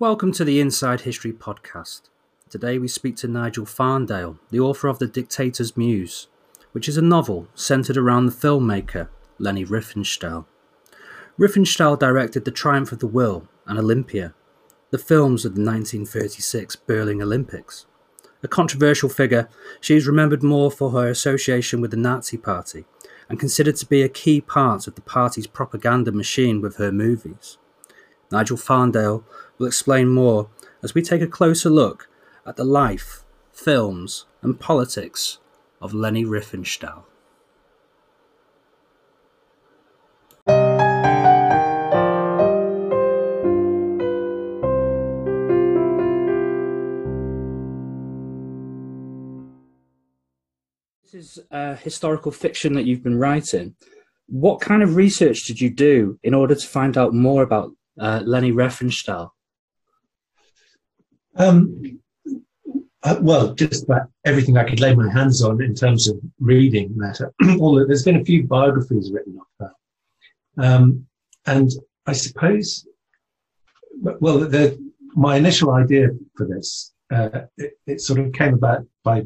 Welcome to the Inside History podcast. Today we speak to Nigel Farndale, the author of The Dictator's Muse, which is a novel centered around the filmmaker Leni Riefenstahl. Riefenstahl directed The Triumph of the Will and Olympia, the films of the 1936 Berlin Olympics. A controversial figure, she is remembered more for her association with the Nazi Party and considered to be a key part of the party's propaganda machine with her movies. Nigel Farndale will explain more as we take a closer look at the life, films, and politics of Leni Riefenstahl. This is uh, historical fiction that you've been writing. What kind of research did you do in order to find out more about uh, Riefenstahl? Um, uh, well, just about everything I could lay my hands on in terms of reading matter. Although there's been a few biographies written of her, um, and I suppose, well, the, my initial idea for this uh, it, it, sort of came about by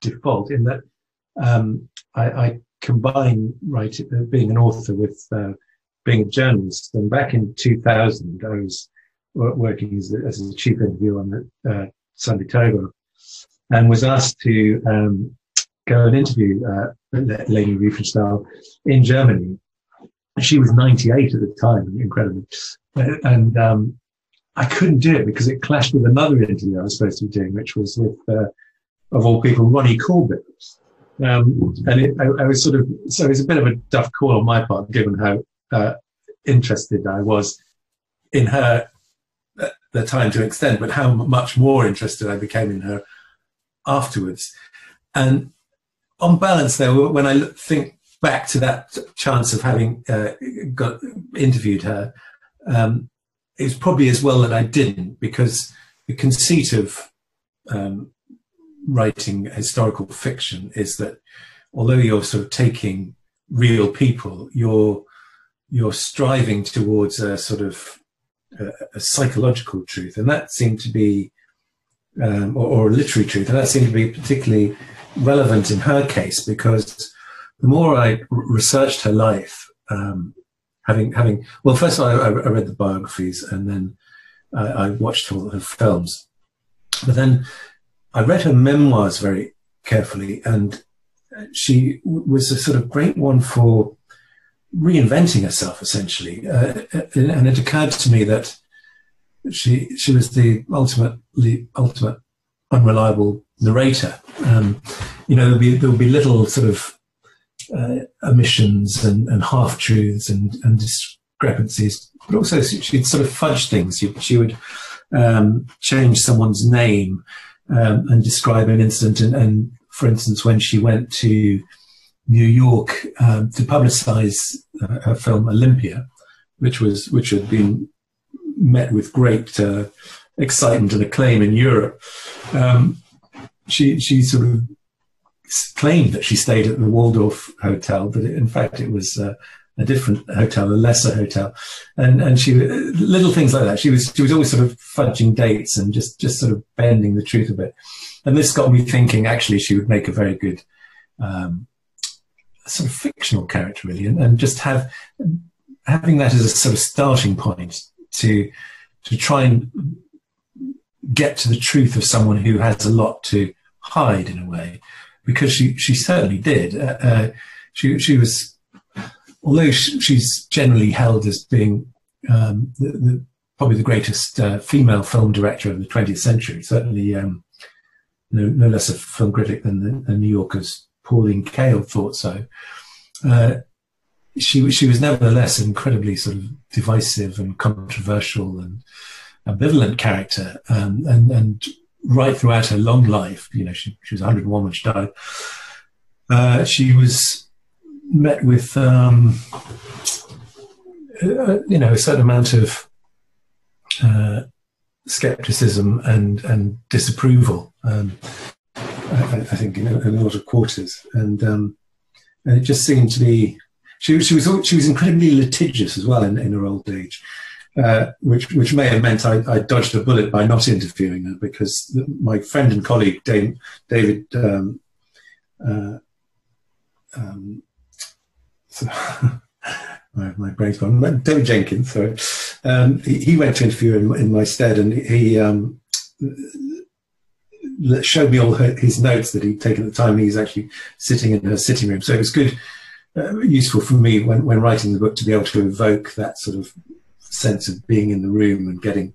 default in that um, I, I, combine writing, being an author with uh, being a journalist. And back in 2000, I was working as a, as a chief interviewer on the uh, Sunday Telegraph and was asked to um, go and interview uh, Riefenstahl in Germany. She was 98 at the time, incredibly. And um, I couldn't do it because it clashed with another interview I was supposed to be doing, which was with, uh, of all people, Ronnie Corbett. Um, and it, I, I, was sort of, so it was a bit of a tough call on my part, given how uh, interested I was in her the time to extend, but how much more interested I became in her afterwards. And on balance, though, when I think back to that chance of having uh, got interviewed her, um, it was probably as well that I didn't, because the conceit of um, writing historical fiction is that although you're sort of taking real people, you're you're striving towards a sort of a, psychological truth, and that seemed to be, um, or, or, a literary truth, and that seemed to be particularly relevant in her case because the more I researched her life, um, having having well, first of all, I, I read the biographies, and then I, I watched all her films, but then I read her memoirs very carefully, and she was a sort of great one for reinventing herself essentially. Uh, and it occurred to me that she she was the ultimately ultimate unreliable narrator. Um, you know, there'll be there'll be little sort of uh, omissions and, and half truths and, and discrepancies, but also she'd sort of fudge things. She, she would um, change someone's name um, and describe an incident. And, and, for instance, when she went to New York um, to publicize uh, her film Olympia, which was which had been met with great uh, excitement and acclaim in Europe. Um, she she sort of claimed that she stayed at the Waldorf Hotel, but in fact it was uh, a different hotel, a lesser hotel, and and she little things like that. She was she was always sort of fudging dates and just just sort of bending the truth a bit. And this got me thinking. Actually, she would make a very good um, sort of fictional character really, and, and just have having that as a sort of starting point to to try and get to the truth of someone who has a lot to hide in a way, because she she certainly did. Uh, uh, she she was, although she's generally held as being um, the, the, probably the greatest uh, female film director of the 20th century. Certainly, um, no, no less a film critic than the, the New Yorker's Pauline Kael thought so. Uh, she she was nevertheless an incredibly sort of divisive and controversial and ambivalent character, um, and and right throughout her long life, you know, she she was 101 when she died. Uh, she was met with um, uh, you know a certain amount of uh, skepticism and and disapproval. Um, I, I think in a, in a, lot of quarters, and, um, and it just seemed to be. She, she was she was incredibly litigious as well in, in her old age, uh, which which may have meant I, I, dodged a bullet by not interviewing her because my friend and colleague Dave, David um, uh, um, so my, my, brain's gone. David Jenkins, sorry. Um, he, he, went to interview in, in my stead, and he um, showed me all her, his notes that he'd taken at the time. He's actually sitting in her sitting room, so it was good, uh, useful for me when, when writing the book to be able to evoke that sort of sense of being in the room and getting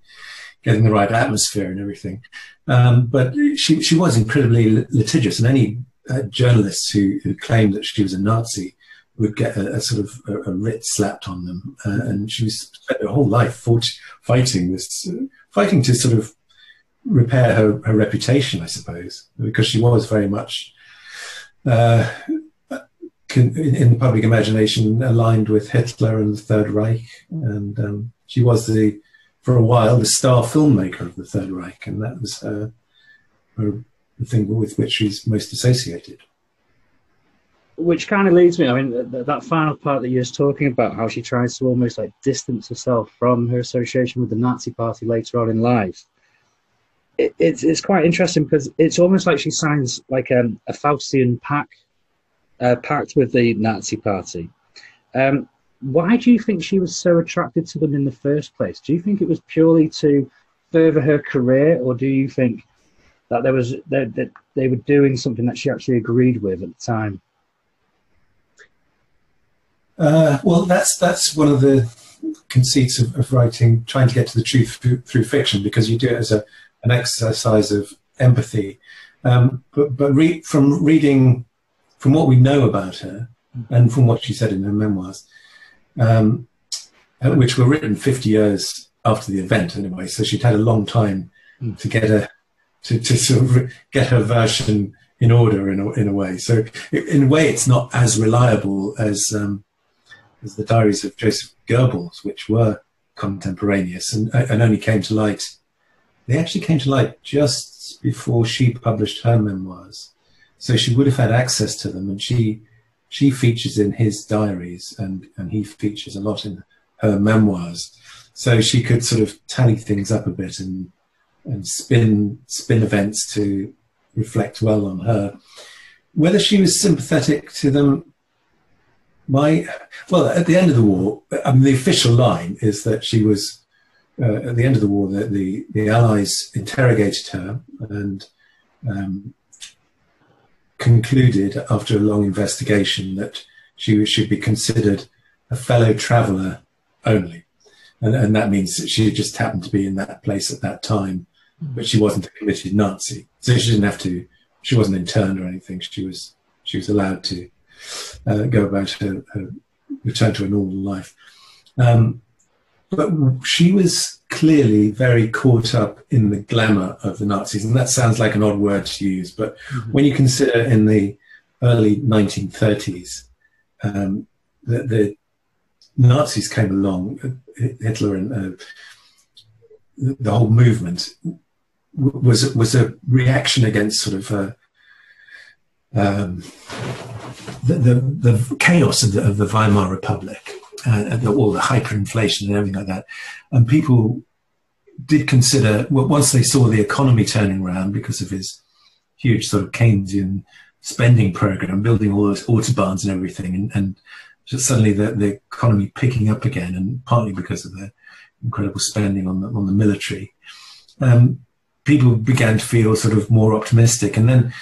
getting the right atmosphere and everything. Um, but she she was incredibly litigious, and any uh, journalists who, who claimed that she was a Nazi would get a, a sort of a, a, writ slapped on them, uh, and she was spent her whole life fought, fighting this, uh, fighting to sort of repair her, her reputation, I suppose, because she was very much uh, in, in, the public imagination aligned with Hitler and the Third Reich, and um, she was the for a while the star filmmaker of the Third Reich, and that was her, her the thing with which she's most associated which kind of leads me. I mean, th- that final part that you're just talking about, how she tries to almost like distance herself from her association with the Nazi Party later on in life. It, it's it's quite interesting because it's almost like she signs like um, a Faustian pact, uh, pact with the Nazi Party. Um, why do you think she was so attracted to them in the first place? Do you think it was purely to further her career, or do you think that there was that, that they were doing something that she actually agreed with at the time? Uh, well, that's that's one of the conceits of, of, writing, trying to get to the truth through, through, fiction, because you do it as a an exercise of empathy. Um, but but re- from reading, from what we know about her, and from what she said in her memoirs, um, uh, which were written 50 years after the event anyway, so she'd had a long time mm. to get a to, to sort of get her version in order in a, in a way. So in a way, it's not as reliable as um, as the diaries of Joseph Goebbels, which were contemporaneous and, and only came to light. They actually came to light just before she published her memoirs. So she would have had access to them, and she she features in his diaries, and and he features a lot in her memoirs. So she could sort of tally things up a bit and and spin spin events to reflect well on her. Whether she was sympathetic to them, my well at the end of the war I mean, the official line is that she was uh, at the end of the war the, the, the allies interrogated her and um, concluded after a long investigation that she should be considered a fellow traveller only. And, and that means that she just happened to be in that place at that time but she wasn't a committed Nazi. So she didn't have to she wasn't interned or anything. She was she was allowed to uh, go about her, her, return to a normal life. Um, but she was clearly very caught up in the glamour of the Nazis, and that sounds like an odd word to use, but mm-hmm. when you consider in the early 1930s, um, the, the, Nazis came along, Hitler and uh, the whole movement was was a reaction against sort of uh, um, the, the, the, chaos of the, of the Weimar Republic, uh, the, all the hyperinflation and everything like that. And people did consider, once they saw the economy turning around because of his huge sort of Keynesian spending program, building all those autobahns and everything, and, and suddenly the, the economy picking up again, and partly because of the incredible spending on the, on the military, um, people began to feel sort of more optimistic. And then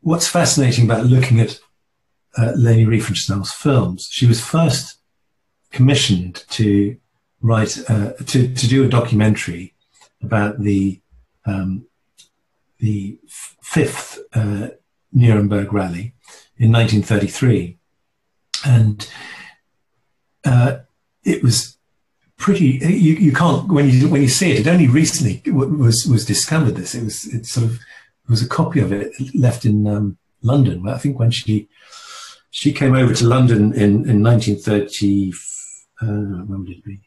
what's fascinating about looking at uh, Leni Riefenstahl's films, she was first commissioned to write uh, to to do a documentary about the um, the fifth uh, Nuremberg rally in 1933, and uh, it was pretty. You, you can't when you when you see it. It only recently was was discovered. This it was it sort of there was a copy of it left in um, London. I think when she she came over to London in, in 1930, uh, when would it be?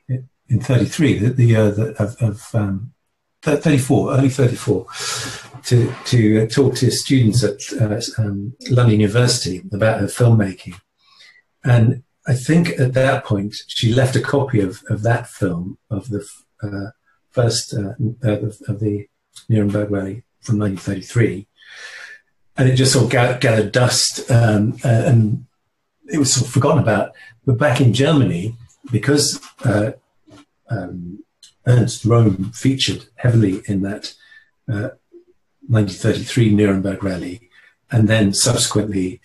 In 33, the, year of, of um, 34, early 34, to, to uh, talk to students at uh, um, London University about her filmmaking. And I think at that point she left a copy of, of that film of the uh, first uh, uh, of the Nuremberg Rally from 1933, and it just sort of gathered, dust um, uh, and it was sort of forgotten about. But back in Germany, because uh, um, Ernst Röhm featured heavily in that 1933 uh, Nuremberg Rally, and then subsequently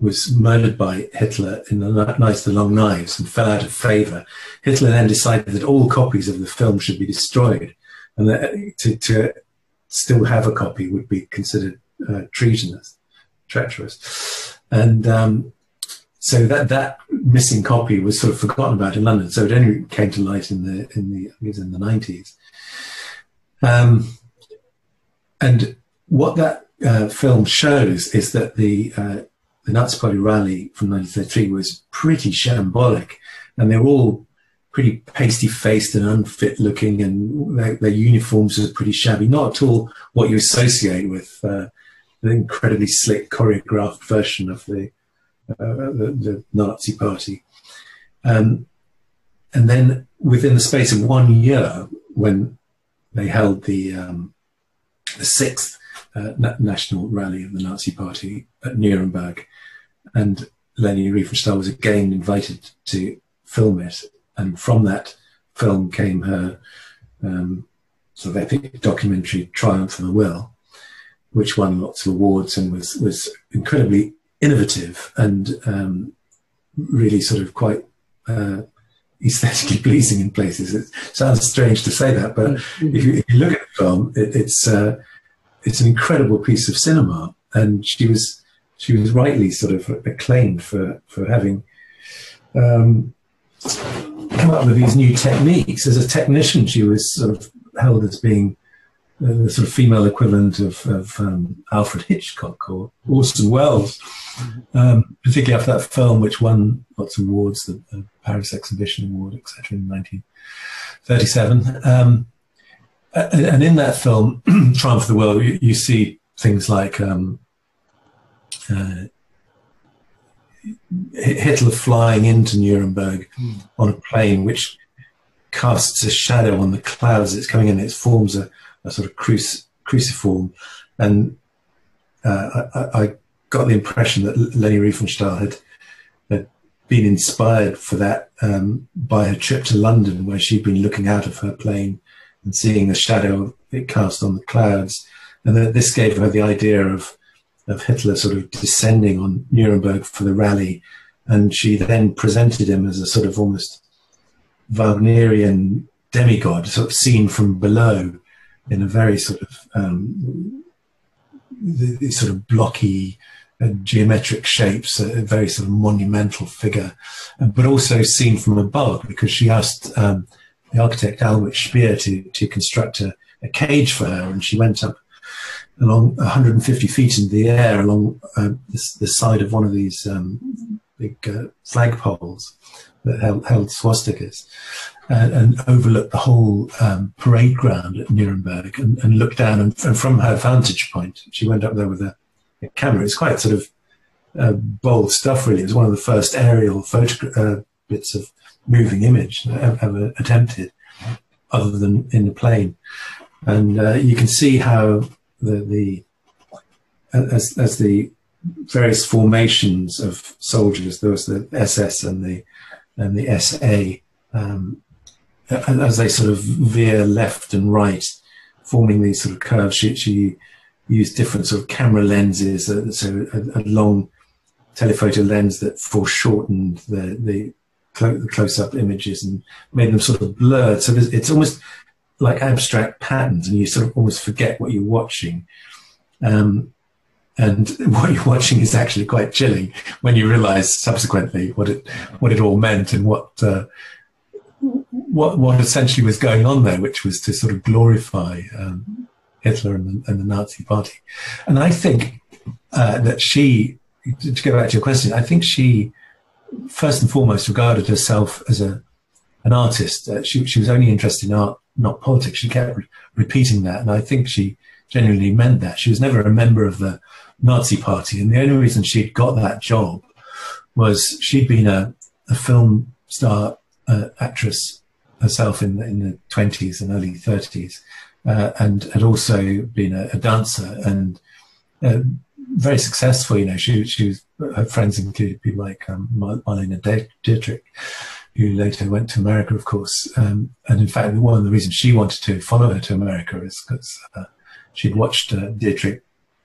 was murdered by Hitler in the Night of the Long Knives and fell out of favour. Hitler then decided that all copies of the film should be destroyed, and that to, to still have a copy would be considered uh, treasonous, treacherous, and um, so that that missing copy was sort of forgotten about in London. So it only came to light in the in the I guess in the nineties. Um, and what that uh, film shows is that the uh, the Nazi Party rally from 1933 was pretty shambolic, and they're all pretty pasty faced and unfit looking, and their, their, uniforms are pretty shabby. Not at all what you associate with uh, the incredibly slick choreographed version of the the, the, Nazi Party. Um, and then within the space of one year, when they held the um, the sixth uh, national rally of the Nazi Party at Nuremberg, and Leni Riefenstahl was again invited to film it. And from that film came her um, sort of epic documentary Triumph of the Will, which won lots of awards and was was incredibly innovative and um, really sort of quite uh, aesthetically pleasing in places. It sounds strange to say that, but mm-hmm. if, you, if, you, look at the film, it, it's uh, it's an incredible piece of cinema, and she was she was rightly sort of acclaimed for for having um, come up with these new techniques. As a technician, she was sort of held as being the sort of female equivalent of, of um, Alfred Hitchcock or Orson Welles, um, particularly after that film, which won lots of awards, the, the Paris Exhibition Award, etc., in 1937. Um, and in that film, Triumph of the Will, you, you see things like um, uh, Hitler flying into Nuremberg mm. on a plane, which casts a shadow on the clouds that's coming in. It forms a, a sort of cruci- cruciform. And uh, I, I, got the impression that Leni Riefenstahl had, had been inspired for that um, by her trip to London, where she'd been looking out of her plane and seeing the shadow it cast on the clouds. And that this gave her the idea of of Hitler sort of descending on Nuremberg for the rally. And she then presented him as a sort of almost Wagnerian demigod, sort of seen from below in a very sort of um, sort of blocky uh, geometric shapes, a, very sort of monumental figure, but also seen from above because she asked um, the architect Albert Speer to, to construct a, a cage for her and she went up along 150 feet in the air along uh, the, the, side of one of these um, big uh, flagpoles that held, held swastikas uh, and overlooked the whole um, parade ground at Nuremberg and, and looked down and, and, from her vantage point, she went up there with a, a camera. It's quite sort of uh, bold stuff, really. It was one of the first aerial photo uh, bits of moving image ever attempted, other than in the plane. And uh, you can see how the, the as, as the various formations of soldiers, there was the SS and the and the SA, um, as they sort of veer left and right, forming these sort of curves. She, she used different sort of camera lenses, uh, so a, a, long telephoto lens that foreshortened the the, clo- the close-up images and made them sort of blurred. So it's almost like abstract patterns, and you sort of almost forget what you're watching. Um, and what you're watching is actually quite chilling when you realise subsequently what it what it all meant and what uh, what what essentially was going on there, which was to sort of glorify um, Hitler and the, and the, Nazi Party. And I think uh, that she, to go back to your question, I think she first and foremost regarded herself as a an artist. Uh, she she was only interested in art not politics. She kept re- repeating that, and I think she genuinely meant that. She was never a member of the Nazi Party, and the only reason she'd got that job was she'd been a, a film star uh, actress herself in, in the 20s and early 30s, uh, and had also been a, a dancer and uh, very successful. You know, she, she was, her friends included people like um, Marlene Dietrich, who later went to America, of course. Um, and in fact, one of the reasons she wanted to follow her to America is because uh, she'd watched uh, Dietrich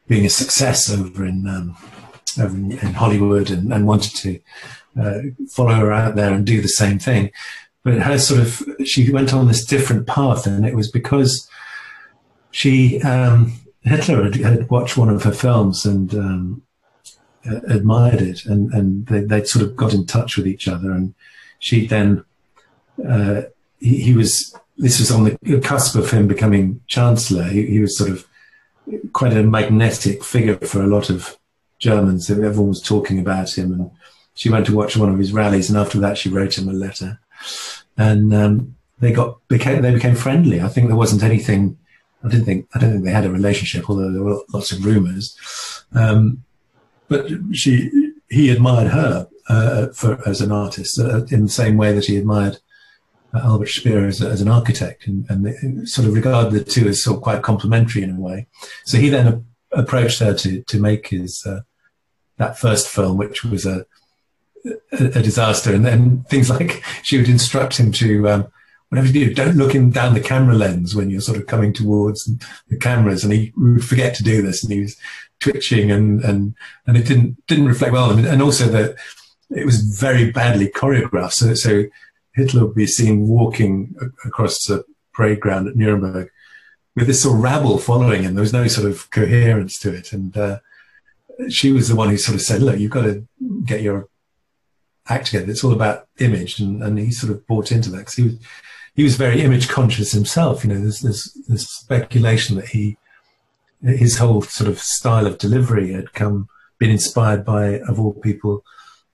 being a success over in um, over in, in Hollywood and, and, wanted to uh, follow her out there and do the same thing. But her sort of she went on this different path, and it was because she um, Hitler had, had, watched one of her films and um, admired it, and and they they sort of got in touch with each other, and she then uh, he, he, was this was on the cusp of him becoming chancellor. He, he, was sort of quite a magnetic figure for a lot of Germans. Everyone was talking about him, and she went to watch one of his rallies, and after that, she wrote him a letter, and um, they got became they became friendly. I think there wasn't anything I didn't think I don't think they had a relationship, although there were lots of rumours. Um, but she he admired her uh, for as an artist uh, in the same way that he admired uh, Albert Speer as, as, an architect, and, and they sort of regarded the two as sort of quite complementary in a way. So he then approached her to to make his uh, that first film, which was a a, disaster, and then things like she would instruct him to um, whatever you do, don't look in down the camera lens when you're sort of coming towards the cameras. And he would forget to do this, and he was twitching, and and and it didn't didn't reflect well him. And also that it was very badly choreographed. So so Hitler would be seen walking across the parade ground at Nuremberg with this sort of rabble following him. There was no sort of coherence to it, and uh, she was the one who sort of said, "Look, you've got to get your act together. It's all about image," and, and he sort of bought into that because he was he was very image conscious himself. You know, there's, there's, there's speculation that he, his whole sort of style of delivery had come, been inspired by, of all people,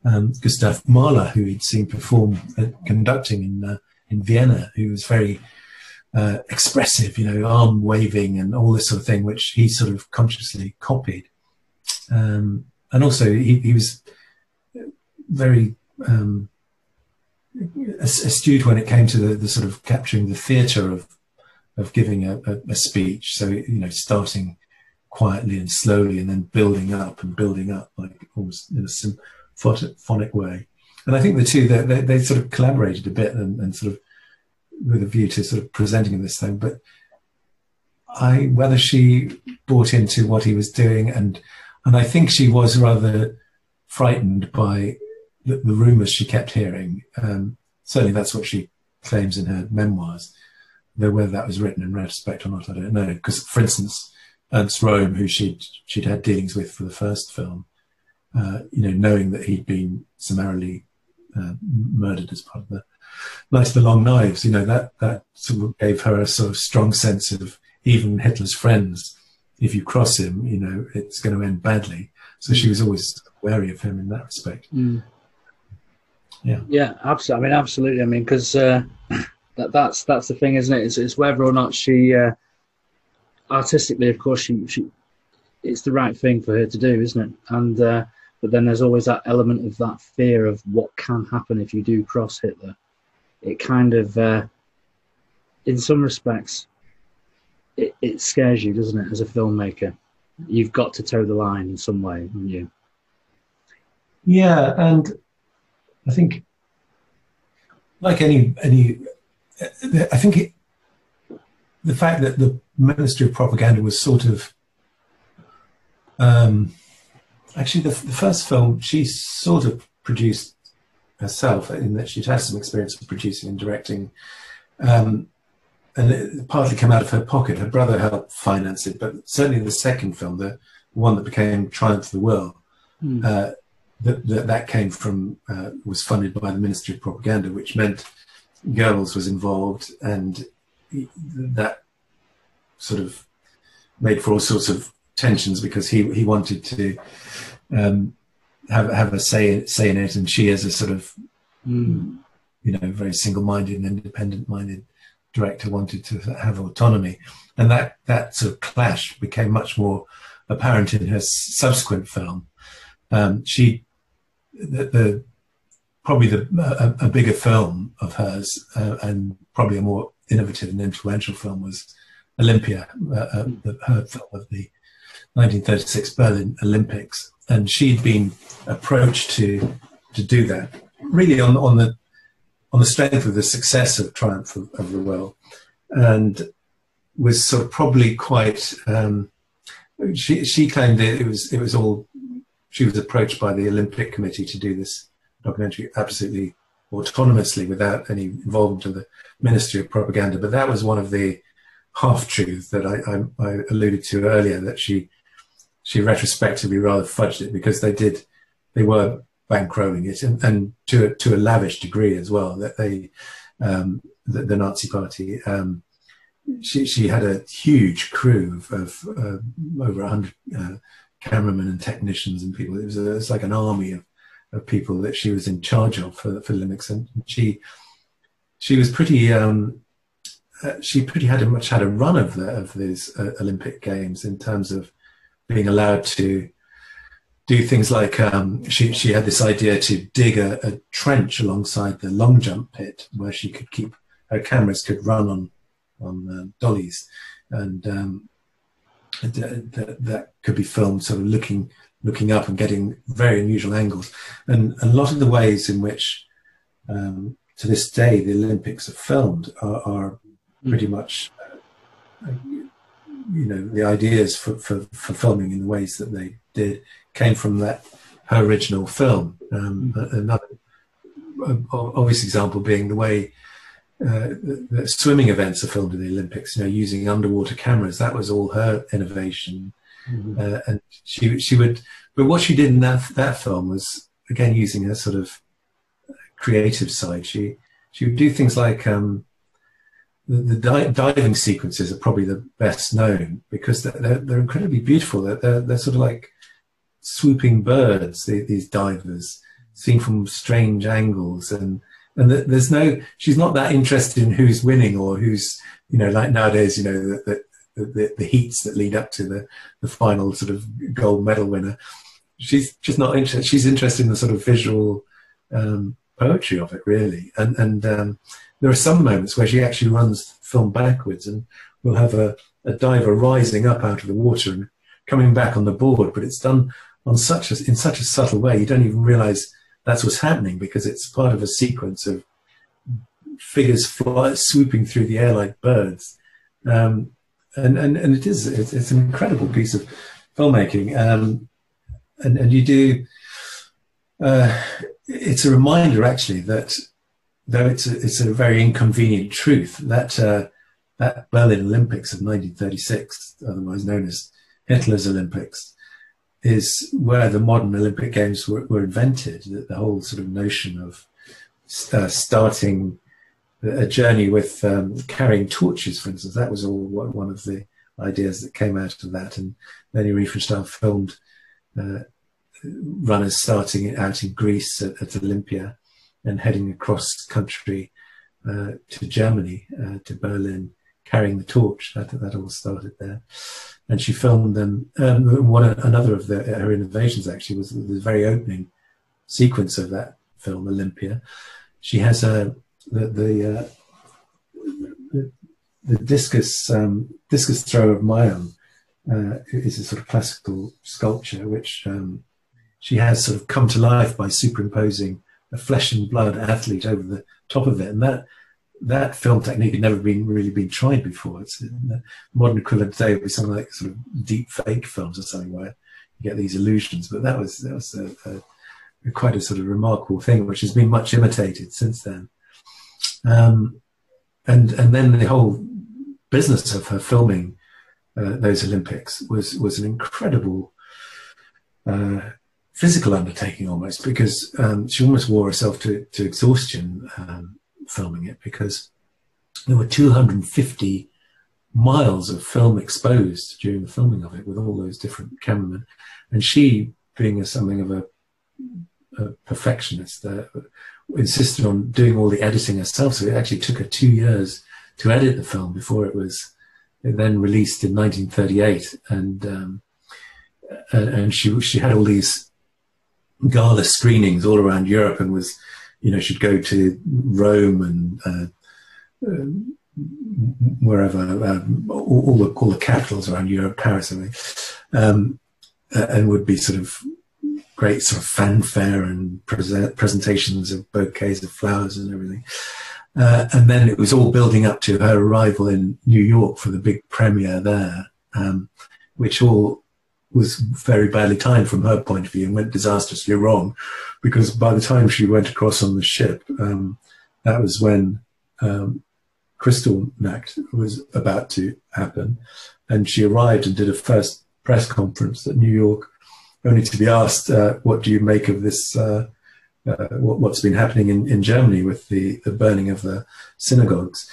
um, Gustav Mahler, who he'd seen perform conducting in uh, in Vienna, who was very uh, expressive, you know, arm waving and all this sort of thing, which he sort of consciously copied. Um, and also, he, he was very um, astute when it came to the, the sort of capturing the theatre of of giving a, a, a, speech. So you know, starting quietly and slowly, and then building up and building up, like almost in a symphonic way. And I think the two they, they, they sort of collaborated a bit and, and, sort of with a view to sort of presenting this thing. But I whether she bought into what he was doing and and I think she was rather frightened by the, the rumours she kept hearing. Um, certainly, that's what she claims in her memoirs. Though whether that was written in retrospect or not, I don't know. Because, for instance, Ernst Röhm, who she'd she'd had dealings with for the first film, uh, you know, knowing that he'd been summarily uh, murdered as part of the Night of the Long Knives, you know, that that sort of gave her a sort of strong sense of even Hitler's friends. If you cross him, you know, it's going to end badly. So she was always wary of him in that respect. Mm. Yeah, yeah, absolutely. I mean, absolutely. I mean, because uh, that, that's that's the thing, isn't it? It's, it's whether or not she uh, artistically, of course, she, she it's the right thing for her to do, isn't it? And uh, but then there's always that element of that fear of what can happen if you do cross Hitler. It kind of, uh, in some respects, it, it scares you, doesn't it? As a filmmaker, you've got to toe the line in some way, haven't you? Yeah, and I think, like any any, I think it, the fact that the Ministry of Propaganda was sort of, um, actually the, the first film she sort of produced herself in that she'd had some experience of producing and directing. Um, and it partly came out of her pocket. Her brother helped finance it, but certainly the second film, the one that became Triumph of the Will, mm. uh, that, that, that came from uh, was funded by the Ministry of Propaganda, which meant Goebbels was involved, and that sort of made for all sorts of tensions because he he wanted to um, have have a say say in it, and she as a sort of mm. you know very single minded and independent minded director wanted to have autonomy, and that that sort of clash became much more apparent in her subsequent film. Um, she the, the probably the a, a, bigger film of hers uh, and probably a more innovative and influential film was Olympia, uh, uh the, her film of the 1936 Berlin Olympics, and she'd been approached to to do that really on on the on the strength of the success of Triumph of, of the Will, and was sort of probably quite. Um, she she claimed it, it was it was all. She was approached by the Olympic Committee to do this documentary absolutely autonomously without any involvement of the Ministry of Propaganda. But that was one of the half truths that I, I, I, alluded to earlier. That she she retrospectively rather fudged it because they did they were bankrolling it and, and to a, to a lavish degree as well. That they um, the, the, Nazi Party. Um, she, she had a huge crew of, of uh, over 100 uh, cameramen and technicians and people. It was, a, it was like an army of, of people that she was in charge of for, for Linux. And she, she was pretty, um, uh, she pretty had a, much had a run of, the, of these uh, Olympic Games in terms of being allowed to do things like um, she, she had this idea to dig a, a, trench alongside the long jump pit where she could keep her cameras could run on on uh, dollies, and um, that, that could be filmed sort of looking looking up and getting very unusual angles, and, a lot of the ways in which um, to this day the Olympics are filmed are, are hmm. pretty much uh, you know the ideas for, for, for filming in the ways that they did came from that her original film. Um, mm. Another obvious example being the way uh, the, the swimming events are filmed in the Olympics. You know, using underwater cameras. That was all her innovation. Mm-hmm. Uh, and she she would, but what she did in that that film was again using her sort of creative side. She she would do things like um, the, the di- diving sequences are probably the best known because they're, they're, they're incredibly beautiful. They're, they're, they're sort of like swooping birds. these divers seen from strange angles and and there's no she's not that interested in who's winning or who's you know like nowadays you know the the, the, the heats that lead up to the the final sort of gold medal winner. She's just not interested she's interested in the sort of visual um, poetry of it really. And and um, there are some moments where she actually runs film backwards and we'll have a, a diver rising up out of the water and coming back on the board but it's done on such a in such a subtle way you don't even realize that's what's happening because it's part of a sequence of figures fly, swooping through the air like birds. Um, and, and, and it is, it's, it's, an incredible piece of filmmaking. Um, and, and you do, uh, it's a reminder actually that though it's a, it's a very inconvenient truth that, uh, that Berlin Olympics of 1936, otherwise known as Hitler's Olympics, is where the modern Olympic Games were, were invented. The, the, whole sort of notion of uh, starting a journey with um, carrying torches, for instance, that was all one of the ideas that came out of that. And Leni Riefenstahl filmed uh, runners starting out in Greece at, at, Olympia and heading across country uh, to Germany, uh, to Berlin, carrying the torch. That, that all started there and she filmed them. Um, one another of the, her innovations actually was the very opening sequence of that film, Olympia. She has a the the, uh, the, the, discus um, discus throw of Myron uh, is a sort of classical sculpture which um, she has sort of come to life by superimposing a flesh and blood athlete over the top of it, and that that film technique had never been really been tried before. It's the modern equivalent today would be something like sort of deep fake films or something where you get these illusions. But that was that was a, a, a quite a sort of remarkable thing, which has been much imitated since then. Um, and and then the whole business of her filming uh, those Olympics was was an incredible. Uh, physical undertaking almost because um, she almost wore herself to, to exhaustion um, filming it because there were 250 miles of film exposed during the filming of it with all those different cameramen. And she, being a, something of a, a perfectionist, uh, insisted on doing all the editing herself. So it actually took her two years to edit the film before it was then released in 1938. And, um, and she, she had all these gala screenings all around Europe and was you know, she'd go to Rome and uh, uh, wherever, um, all, all, the, all the capitals around Europe, Paris, I mean, um, and would be sort of great sort of fanfare and present, presentations of bouquets of flowers and everything. Uh, and then it was all building up to her arrival in New York for the big premiere there, um, which all was very badly timed from her point of view and went disastrously wrong because by the time she went across on the ship, um, that was when um, Kristallnacht was about to happen. And she arrived and did a first press conference at New York, only to be asked, uh, What do you make of this? Uh, uh, what, has been happening in, in Germany with the, the burning of the synagogues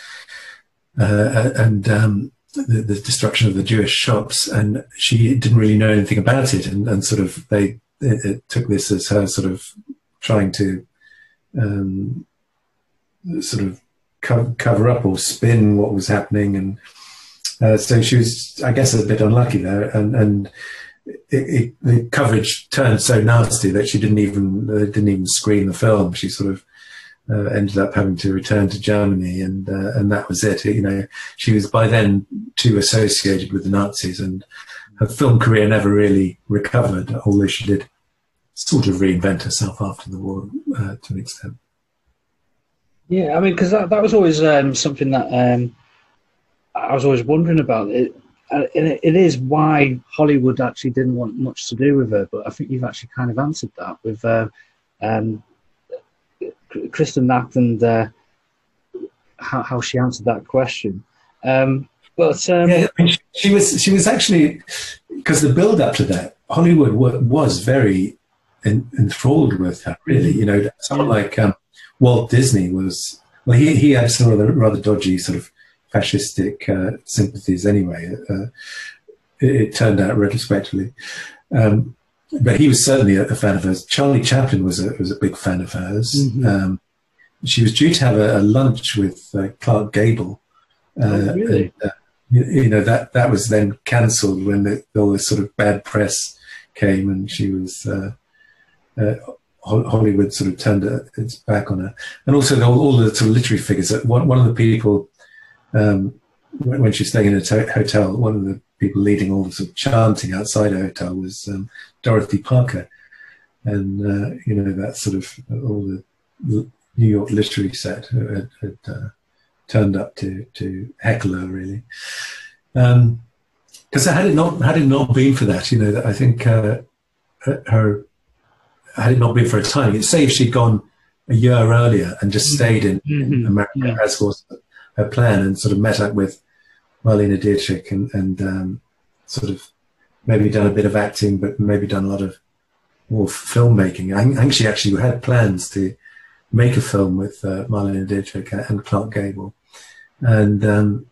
uh, and um, the, the, destruction of the Jewish shops. And she didn't really know anything about it. And, and sort of they it, it took this as her sort of trying to um, sort of co- cover up or spin what was happening. And uh, so she was, I guess, a bit unlucky there. And, and it, the coverage turned so nasty that she didn't even uh, didn't even screen the film. She sort of uh, ended up having to return to Germany, and uh, and that was it. You know, she was by then too associated with the Nazis, and her film career never really recovered. Although she did sort of reinvent herself after the war uh, to an extent. Yeah, I mean, because that that was always um, something that um, I was always wondering about. It uh, it, it is why Hollywood actually didn't want much to do with her, but I think you've actually kind of answered that with uh, um, Kristallnacht and uh, how, how she answered that question. Um, but um, yeah, she, was she was actually because the build up to that Hollywood was very enthralled with her. Really, you know, someone like um, Walt Disney was. Well, he he had some rather rather dodgy sort of fascistic uh, sympathies anyway. Uh, it, it, turned out retrospectively. Um, but he was certainly a, fan of hers. Charlie Chaplin was a, was a big fan of hers. Mm-hmm. Um, she was due to have a, a lunch with uh, Clark Gable. Uh, oh, really? And, uh, you, you, know, that, that was then cancelled when the, all this sort of bad press came and she was uh, Hollywood sort of turned its back on her, and also all, all, the sort of literary figures. One, one of the people um, when, when, she was staying in a hotel, one of the people leading all the sort of chanting outside her hotel was um, Dorothy Parker. And, uh, you know, that sort of all the New York literary set had, had uh, turned up to, to heckle her, really. Because um, had it not had it not been for that, you know, I think uh, her had it not been for her timing, say if she'd gone a year earlier and just stayed in, mm-hmm. in America yeah. as was her plan and sort of met up with Marlene Dietrich and, and um, sort of maybe done a bit of acting, but maybe done a lot of more filmmaking. I think she actually had plans to make a film with uh, Marlene Dietrich and Clark Gable. And, um,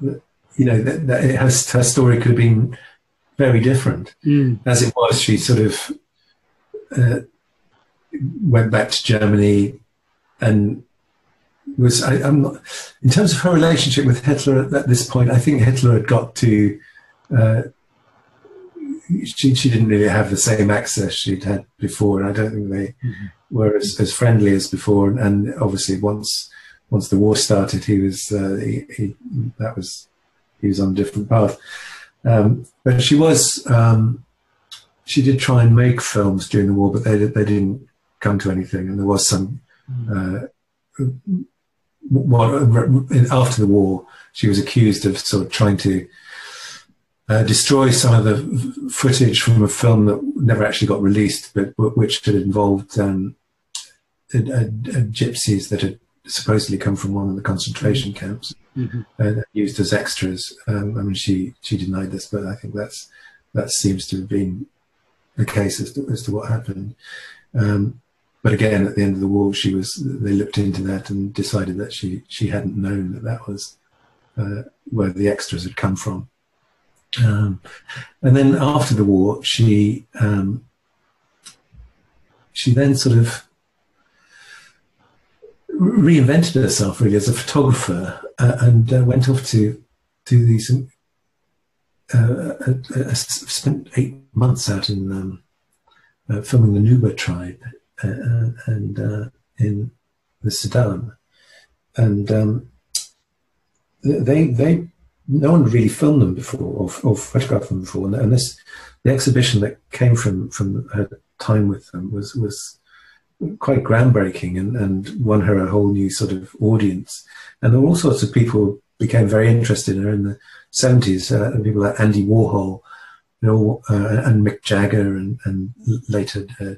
you know, that, that it has, her story could have been very different. Mm. As it was, she sort of uh, went back to Germany and was I, am not in terms of her relationship with Hitler at, this point. I think Hitler had got to. Uh, she she didn't really have the same access she'd had before, and I don't think they mm-hmm. were as, as friendly as before. And, and, obviously, once once the war started, he was uh, he, he, that was he was on a different path. Um, but she was um, she did try and make films during the war, but they they didn't come to anything, and there was some. Mm. Uh, after the war, she was accused of sort of trying to uh, destroy some of the footage from a film that never actually got released, but, but which had involved um, a, a, a gypsies that had supposedly come from one of the concentration mm-hmm. camps mm-hmm. and used as extras. Um, I mean, she she denied this, but I think that's that seems to have been the case as to, as to what happened. Um, but again, at the end of the war, she was. They looked into that and decided that she she hadn't known that that was uh, where the extras had come from. Um, and then after the war, she um, she then sort of reinvented herself really as a photographer uh, and uh, went off to do these. Uh, spent eight months out in um, uh, filming the Nuba tribe and uh, in the Sudan, and um, they they no one really filmed them before or, or photographed them before, and, and, this the exhibition that came from from her time with them was was quite groundbreaking and, and won her a whole new sort of audience. And there were all sorts of people became very interested in her in the 70s. Uh, people like Andy Warhol, you know, uh, and Mick Jagger, and, and later uh,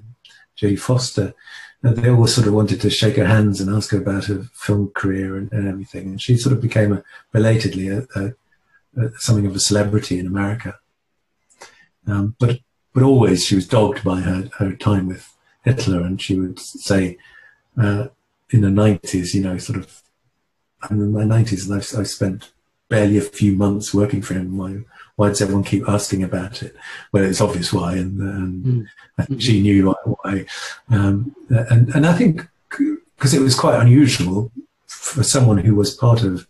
Jodie Foster. They all sort of wanted to shake her hands and ask her about her film career and, and everything. And she sort of became a, belatedly a, a, something of a celebrity in America. Um, but but always she was dogged by her, her time with Hitler, and she would say uh, in the 90s, you know, sort of I'm in my 90s and I've, I've spent barely a few months working for him. Why, why does everyone keep asking about it? Well, it's obvious why, and, and mm. I think she knew why. Um, and and I think because it was quite unusual for someone who was part of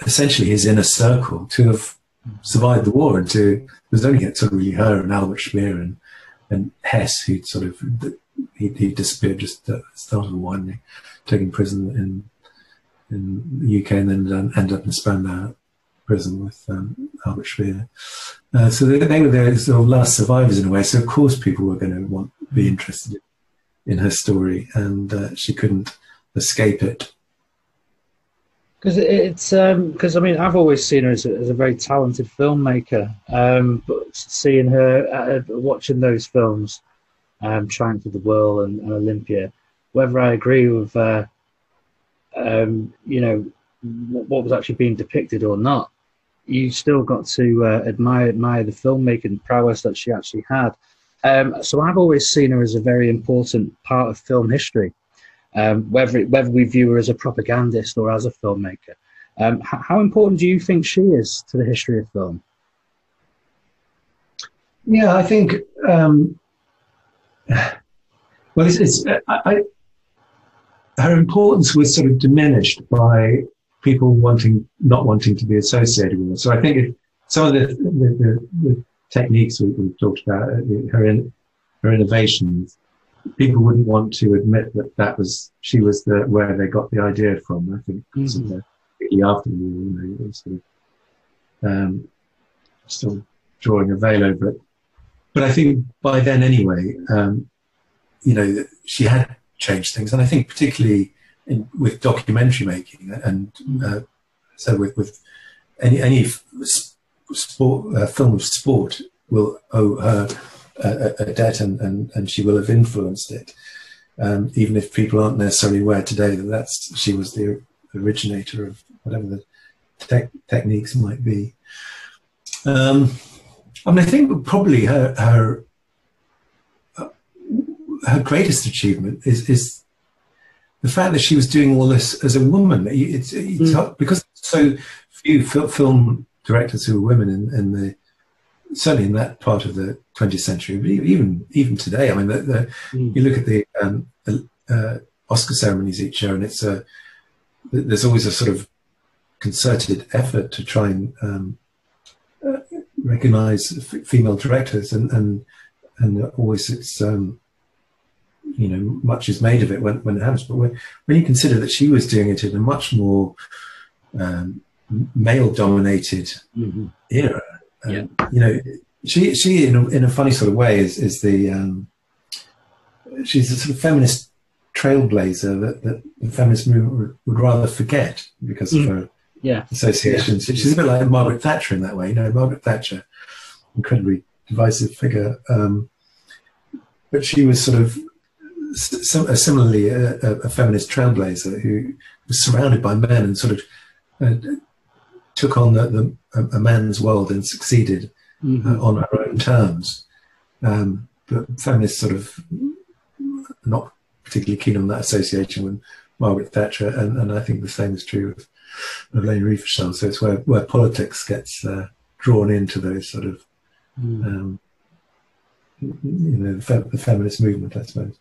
essentially his inner circle to have survived the war and to there's only sort of really her and Albert Speer and and Hess who'd sort of he, he disappeared just at the start of the war, taken prison in in the UK and then end up in Spandau prison with um, Albert Speer. Uh, so they, they, were the sort of last survivors in a way. So of course people were going to want be mm. interested in her story, and uh, she couldn't escape it. Because it's because um, I mean I've always seen her as a, as a very talented filmmaker, um, but seeing her uh, watching those films, um, Triumph of the Will and, and Olympia, whether I agree with uh, um, you know, what was actually being depicted or not, you still got to uh, admire admire the filmmaking prowess that she actually had. Um, so I've always seen her as a very important part of film history, um, whether whether we view her as a propagandist or as a filmmaker. Um, how important do you think she is to the history of film? Yeah, I think. Um, well, it's, it's I, her importance was sort of diminished by people wanting, not wanting to be associated with her. So I think some of the, the, the, the techniques we, have talked about, uh, her, in, her innovations, people wouldn't want to admit that that was, she was the, where they got the idea from. I think mm-hmm. the, after the war, you know, sort of, um, still drawing a veil over it. But I think by then anyway, um, you know, she had changed things. And I think particularly in, with documentary making and uh, so with, with any any sport uh, film of sport will owe her a, a debt and, and, and she will have influenced it. Um, even if people aren't necessarily aware today that that's she was the originator of whatever the te- techniques might be. Um, I mean, I think probably her her her greatest achievement is is the fact that she was doing all this as a woman. It's, it's mm. because so few film directors who were women in, in, the certainly in that part of the 20th century, but even even today. I mean, the, the, mm. you look at the um, uh, Oscar ceremonies each year, and it's a there's always a sort of concerted effort to try and um, uh, recognize f- female directors, and and and always it's um, you know, much is made of it when, when it happens. But when, when you consider that she was doing it in a much more um, male-dominated mm-hmm. era, um, yeah. you know, she she in a, in a funny sort of way is is the um, she's a sort of feminist trailblazer that, that the feminist movement would, rather forget because mm. of her yeah. associations. Yeah. She's a bit like Margaret Thatcher in that way. You know, Margaret Thatcher, incredibly divisive figure, um, but she was sort of similarly a, a, feminist trailblazer who was surrounded by men and sort of uh, took on the, the, a man's world and succeeded mm-hmm. uh, on her own terms. Um, but feminists sort of not particularly keen on that association with Margaret Thatcher, and, and I think the same is true of, of Leni Riefenstahl. So it's where, where politics gets uh, drawn into those sort of, mm. um, you know, the, fe- the feminist movement, I suppose.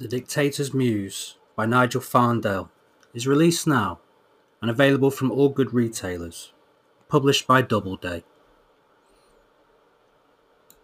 The Dictator's Muse by Nigel Farndale, is released now and available from all good retailers. Published by Doubleday.